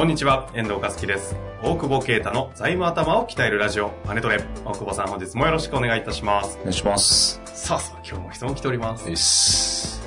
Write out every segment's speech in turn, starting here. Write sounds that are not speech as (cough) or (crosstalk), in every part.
こんにちは、遠藤和樹です。大久保啓太の財務頭を鍛えるラジオ、マネトレ。大久保さん、本日もよろしくお願いいたします。お願いします。さあさあ、今日も質問来ております。よし。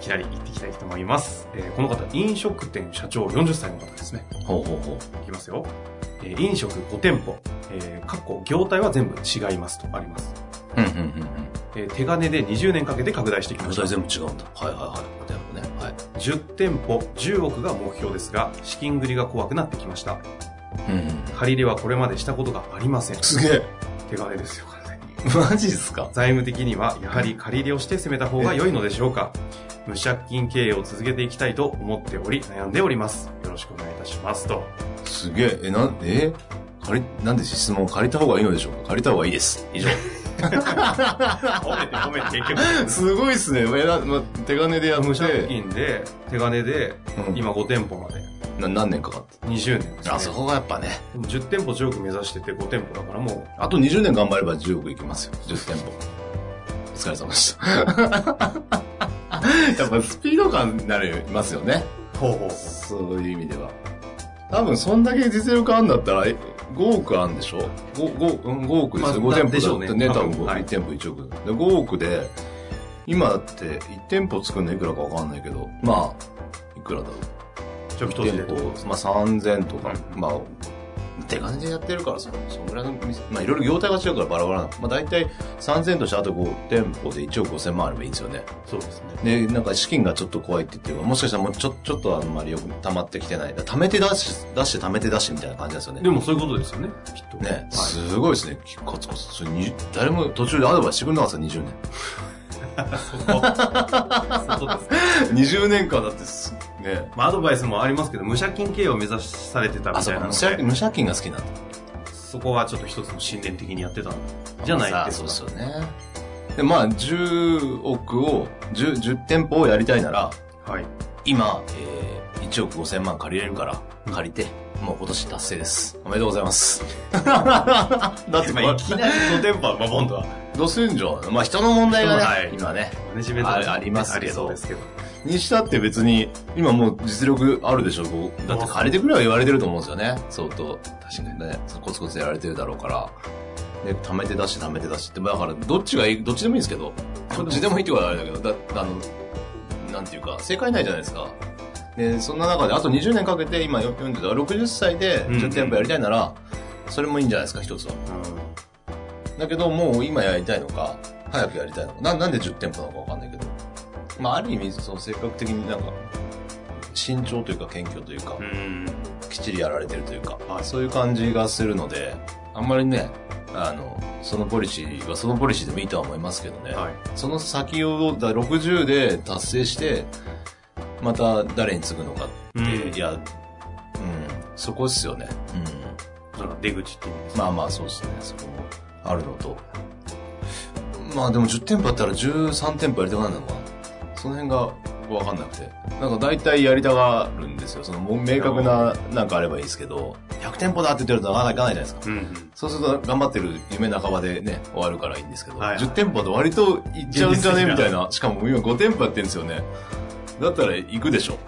いきなり行っていきたいと思います。えーこの方、飲食店社長40歳の方ですね。ほうほうほう。いきますよ。えー飲食5店舗、えー、過去業態は全部違いますとあります。うんうんうんうん。えー手金で20年かけて拡大してきました具体。全部違うんだ。はいはいはい。でもね。はい。10店舗10億が目標ですが、資金繰りが怖くなってきました。借り入れはこれまでしたことがありません。すげえ。手金ですよ、完全に。(laughs) マジっすか？財務的にはやはり借り入れをして攻めた方が良いのでしょうか無借金経営を続けていきたいと思っており悩んでおりますよろしくお願いいたしますとすげえ。え、なん、え？借り、なんで質問借りた方がいいのでしょうか？借りた方がいいです。以上。(laughs) 褒めて褒めて結局すごいっすね。えなま、手金でやって。無借金で手金でうん今5店舗までな何年かかって。20年です、ね、あ、そこがやっぱね。でも10店舗10億目指してて5店舗だからもうあと20年頑張れば10億いきますよ。10店舗。お疲れ様でした。(laughs) やっぱスピード感になりますよね。ほうほうそういう意味では。多分、そんだけ実力あるんだったら、え5億あるんでしょ？5, 5, うん5億ですよ。まあ5店舗でしょうね。だってね、多分。多分はい。1店舗1億。で、5億で、今だって1店舗作るのいくらかわかんないけど、まあ、いくらだろう。初期投資で。店舗、まあ3000とか、うん。まあ、手金でやってるからそ、そのぐらいの店、まあいろいろ業態が違うからバラバラなの。まあ大体3000としてあと5店舗で1億5000万あればいいんですよね。そうですねで、なんか資金がちょっと怖いって言ってもしかしたらもうちょ、ちょっとあんまりよく溜まってきてない。だから貯めて出し、出して貯めて出してみたいな感じなんですよね。でもそういうことですよねきっとね、はいすごいですね。コツコツ。それに誰も途中でアドバイスしてくれなかった (laughs) ですか、20年。そこそうです20年間だってす、ね。まあアドバイスもありますけど無借金経営を目指されてたみたいなの無借で無借金が好きなんだ。そこはちょっと一つの信念的にやってたんじゃないですか。そうですよね。で、まあ、10億を、10、10店舗をやりたいなら、はい。今、えー、1億5千万借りれるから、借りて、もう今年達成です。おめでとうございます。(laughs) だって、まあ、いきなり5店舗は、まあ、今度は、どうすんじゃん。まあ、人の問題がね、はい今ね、マネジメントあありますけどありそうですけど。にしたって別に、今もう実力あるでしょ、こうだって借りてくれは言われてると思うんですよね、相当。確かにね、コツコツやられてるだろうから。で、貯めて出して貯めて出して、だから、どっちがいい、どっちでもいいんですけど、どっちでもいいってことはあれだけど、だ、あの、なんていうか、正解ないじゃないですか。で、そんな中で、あと20年かけて、今40だ、60歳でうん10店舗やりたいなら、それもいいんじゃないですか、一つは。だけど、もう今やりたいのか、早くやりたいのか、ななんで10店舗なのかわかんないけど。まあ、ある意味、その性格的になんか、慎重というか謙虚というか、うん。きっちりやられてるというか、はいそういう感じがするので、あんまりね、あの、そのポリシーはそのポリシーでもいいとは思いますけどね。はい。その先を、だ60で達成して、また誰に継ぐのかって、うんいや、うん、そこですよね。うん。なんか出口っていう意味ですまあまあそうですね、そこもあるのと。まあでも10店舗あったら13店舗やりたくなるのかなその辺がわかんなくて。なんか大体やりたがるんですよ。そのもう明確ななんかあればいいですけど、100店舗だって言ってるとなかなかいかないじゃないですか。うんうん。そうすると頑張ってる夢半ばでね、終わるからいいんですけど、はい10店舗で割といっちゃうんじゃね現実的なみたいな。しかも今5店舗やってるんですよね。だったら行くでしょ。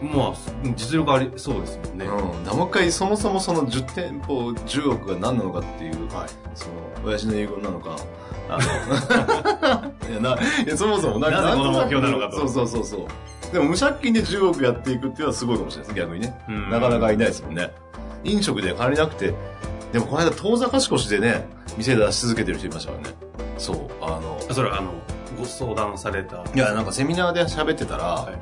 まあ、実力ありそうですもんね。うん。だもう一回そもそもその10店舗10億が何なのかっていう、はい。その、親父の英語なのか、あの、(laughs) いやな、いやそもそもなんかなぜこの目標なのかとそうそうそうそう。でも無借金で10億やっていくっていうのはすごいかもしれないです、逆にね。うんなかなかいないですもんね。飲食で借りなくて、でもこの間遠坂しこしでね、店出し続けてる人いましたからね。そう、あの、あそれは、あの、ご相談された。いや、なんかセミナーで喋ってたら、はい。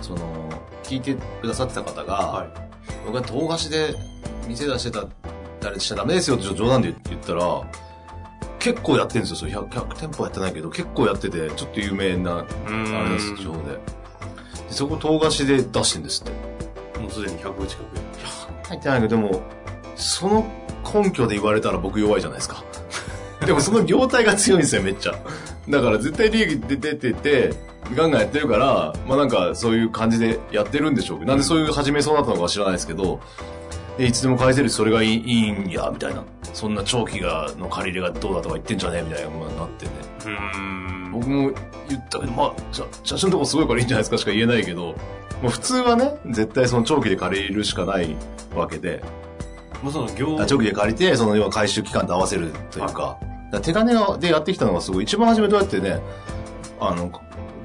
その、聞いてくださってた方が、はい。僕は遠貸しで店出してた、誰しちゃダメですよって冗談で言ったら、結構やってるんですよ。それ 100, 100店舗やってないけど、結構やってて、ちょっと有名な、あれです、地方で。でそこ、東菓子で出してるんですって。もうすでに100近く入ってないけど、でも、その根拠で言われたら僕弱いじゃないですか。でもその業態が強いんですよ、めっちゃ。だから絶対利益出てて、ガンガンやってるから、まあなんかそういう感じでやってるんでしょう。けど、なんでそういう始めそうなったのかは知らないですけど、で、いつでも返せるしそれがいいいいんや、みたいな。そんな長期が、の借り入れがどうだとか言ってんじゃねえみたいなことになってね。うーん。僕も言ったけど、まあ、写真のとこすごいからいいんじゃないですかしか言えないけど、もう普通はね、絶対その長期で借りるしかないわけで、もうその業あ長期で借りて、その要は回収期間と合わせるというか、手金でやってきたのがすごい、一番初めどうやってね、あの、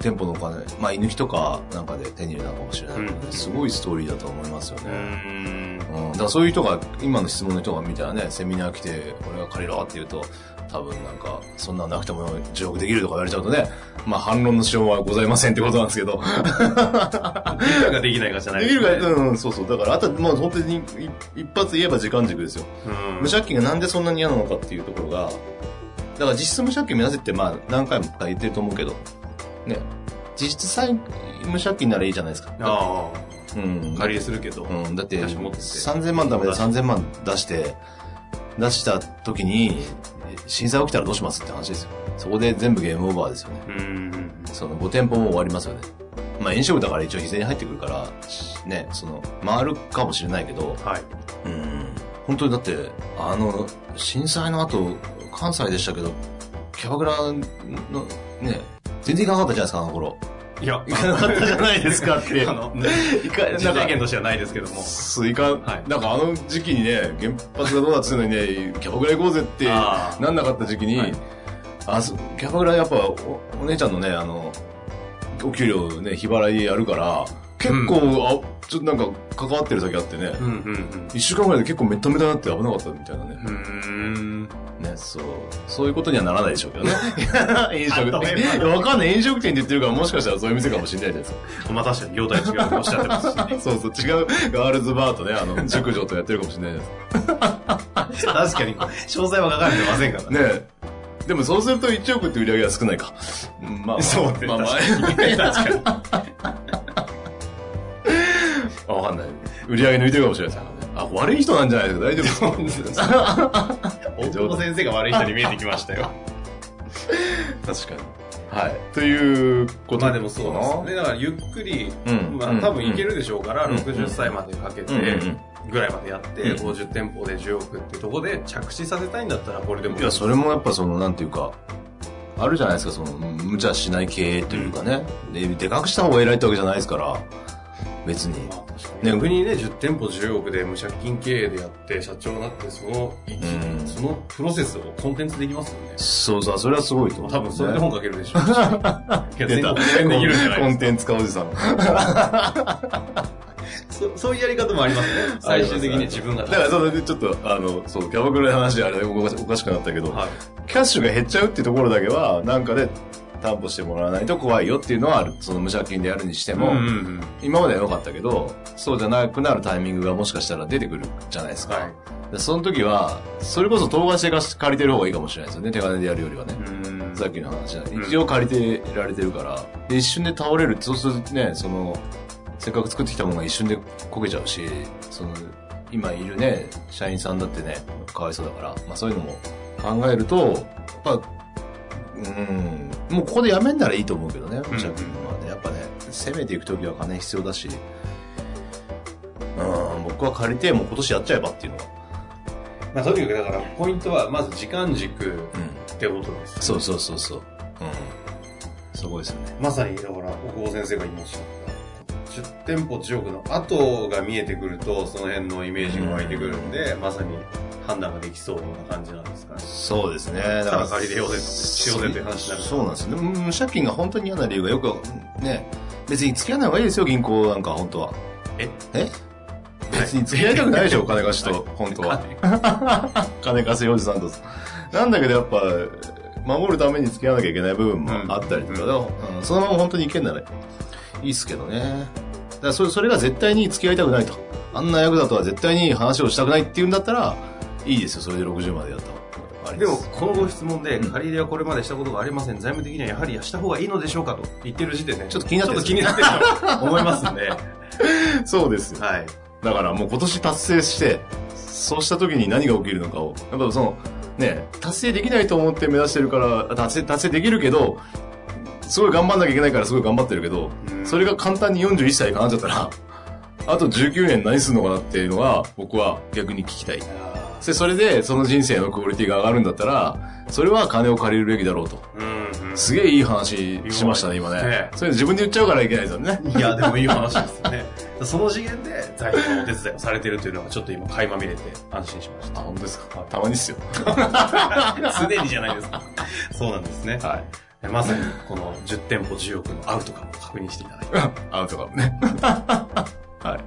店舗のお金、まあ、犬費とかなんかで手に入れたのかもしれないけどね、うんすごいストーリーだと思いますよね。んうん、だからそういう人が、今の質問の人が見たらね、セミナー来て、俺が借りろって言うと、多分なんか、そんなんなくても10億できるとか言われちゃうとね、まあ反論のしようはございませんってことなんですけど。できるかできないかじゃないできるか、ねうん、うん、そうそう。だから、あとは、まあ本当にい一発言えば時間軸ですよ。うん無借金がなんでそんなに嫌なのかっていうところが、だから実質無借金目指せってまあ何回も言ってると思うけど、ね、実質さえ無借金ならいいじゃないですか。あうんあ、借り入れするけど。うん、だって、私持ってて3000万ダメで3000万出して、出した時に、震災起きたらどうしますって話ですよ。そこで全部ゲームオーバーですよね。うーん。その5店舗も終わりますよね。まあ飲食だから一応日に入ってくるから、ね、その、回るかもしれないけど、はい。うん本当にだって、あの、震災の後、関西でしたけど、キャバクラの、ね、全然行かなかったじゃないですか、あの頃。いや、行かなかったじゃないですかって。(laughs) あの、行か、実体験としてはないですけども。そう、いか、はいなんかあの時期にね、原発がどうだっつうのにね、キャバクラ行こうぜってなんなかった時期に、はいあそキャバクラやっぱお、お姉ちゃんのね、あの、お給料ね、日払いやるから、結構、あ、ちょっとなんか関わってる先あってね、うんうん一週間ぐらいで結構メッタメタになって危なかったみたいなね。うん。ね、そう。そういうことにはならないでしょうけどね。(laughs) 飲食店。(laughs) いや、わかんない。飲食店って言ってるから、もしかしたらそういう店かもしれないじゃないですまあ確かに業態違うとおっしゃってますし。(laughs) そうそう、違うガールズバーとね、あの、熟女とやってるかもしれないですか。確かに、詳細は書かれてませんからね。ねえ。でもそうすると1億って売り上げは少ないか。うんまあ、そうねまあまあ、確かあわかんない。売り上げ抜いてるかもしれないですからね。あ、悪い人なんじゃないですか大丈夫ですか (laughs) 大久保先生が悪い人に見えてきましたよ。(laughs) 確かに。はい。ということまあでもそうですよね。だからゆっくり、うんまあ多分いけるでしょうから、うん60歳までかけてぐらいまでやって、うん50店舗で10億ってとこで着地させたいんだったらこれでもいや、それもやっぱその、なんていうか、あるじゃないですか、その、無茶しない経営というかね。で、でかくした方が偉いってわけじゃないですから、別に。まあ確かに逆にね、10店舗10億で無借金経営でやって、社長になって、その、うんそのプロセスをコンテンツできますよね。そうそう、それはすごいと思う、多分それで本書けるでしょ (laughs) う全国編できるんじゃないコンテンツ化おじさん。(laughs) か。そそういうやり方もありますね。最終的に自分が。だからそれでちょっと、あの、そう、キャバクラの話であれおかしおかしくなったけど、はい。キャッシュが減っちゃうっていうところだけは、なんかで担保してもらわないと怖いよっていうのはある。その無借金でやるにしても、うんうんうん。今までは良かったけど、そうじゃなくなるタイミングがもしかしたら出てくるじゃないですか。はい。でその時は、それこそ東貸しで借りてる方がいいかもしれないですよね。手金でやるよりはね。うんさっきの話だねうん一応借りてられてるから、で、一瞬で倒れる。そうするとね、その、せっかく作ってきたものが一瞬で焦げちゃうし、その、今いるね、社員さんだってね、かわいそうだから、まあそういうのも考えると、やっぱ、うん、もうここでやめんならいいと思うけどね、無借金はね。やっぱね、攻めていくときは金必要だし、うん、僕は借りて、もう今年やっちゃえばっていうのは。まあとにかくだから、ポイントは、まず時間軸うん。ってことです。そうそうそうそう。うん。すごいですよね。まさに、だから、大久保先生が今おっしゃった、10店舗10億の後が見えてくると、その辺のイメージが湧いてくるんで、まさに判断ができそうな感じなんですかね。そうですね。だから借りれようぜ、しようぜって話になる。そうなんですよね。無借金が本当に嫌な理由がよく、ね、別に付き合わない方がいいですよ、銀行なんか、本当は。え？え？別に付き合いたくないでしょ、お金貸しと、本当は。(laughs) 金貸せおじさんと。なんだけどやっぱ、守るために付き合わなきゃいけない部分もあったりとか、うんうんそのまま本当にいけんならいいっすけどね。だからそれそれが絶対に付き合いたくないと。あんな役だとは絶対に話をしたくないっていうんだったら、いいですよ、それで60までやったでも。このご質問でうん。借り入れはこれまでしたことがありません。財務的にはやはりした方がいいのでしょうかと言ってる時点でちょっと気になってるちょっと気になってると思いますんで。(laughs) そうですよ。はい。だからもう今年達成して、そうした時に何が起きるのかを、やっぱその、ね、達成できないと思って目指してるから、達成、達成できるけど、すごい頑張んなきゃいけないからすごい頑張ってるけど、うん。それが簡単に41歳叶っちゃったら、あと19年何するのかなっていうのが、僕は逆に聞きたい。で、それでその人生のクオリティが上がるんだったら、それは金を借りるべきだろうと。うんうんすげえいい話しましたね、今ねね。それ自分で言っちゃうからいけないですよね。いや、でもいい話ですよね。その次元で財布のお手伝いをされてるというのがちょっと今垣間見れて安心しましあ、本当ですか？たまにっすよ。た。(laughs) 常にじゃないですか。そうなんですね。はい。まさにこの10店舗10億のアウトカムを確認していただいて。(laughs) アウトかもね。(laughs) はい。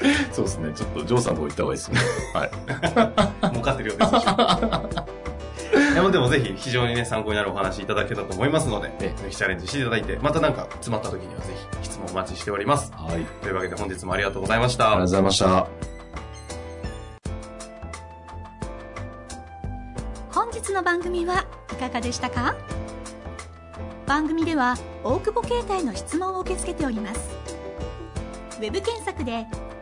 (laughs) そうですね。ちょっと、ジョーさんのとこ行った方がいいですね。はい。(laughs) 儲かってるようですし。(laughs) いやでもぜひ非常にね、参考になるお話いただけたと思いますので、えぜひチャレンジしていただいて、またなんか詰まった時にはぜひ質問お待ちしております。はい。ありというわけで本日もありがとうございましたがとう。ございました。本日の番組はいかがでしたか？番組では大久保携帯の質問を受け付けておりますウェブ検索で「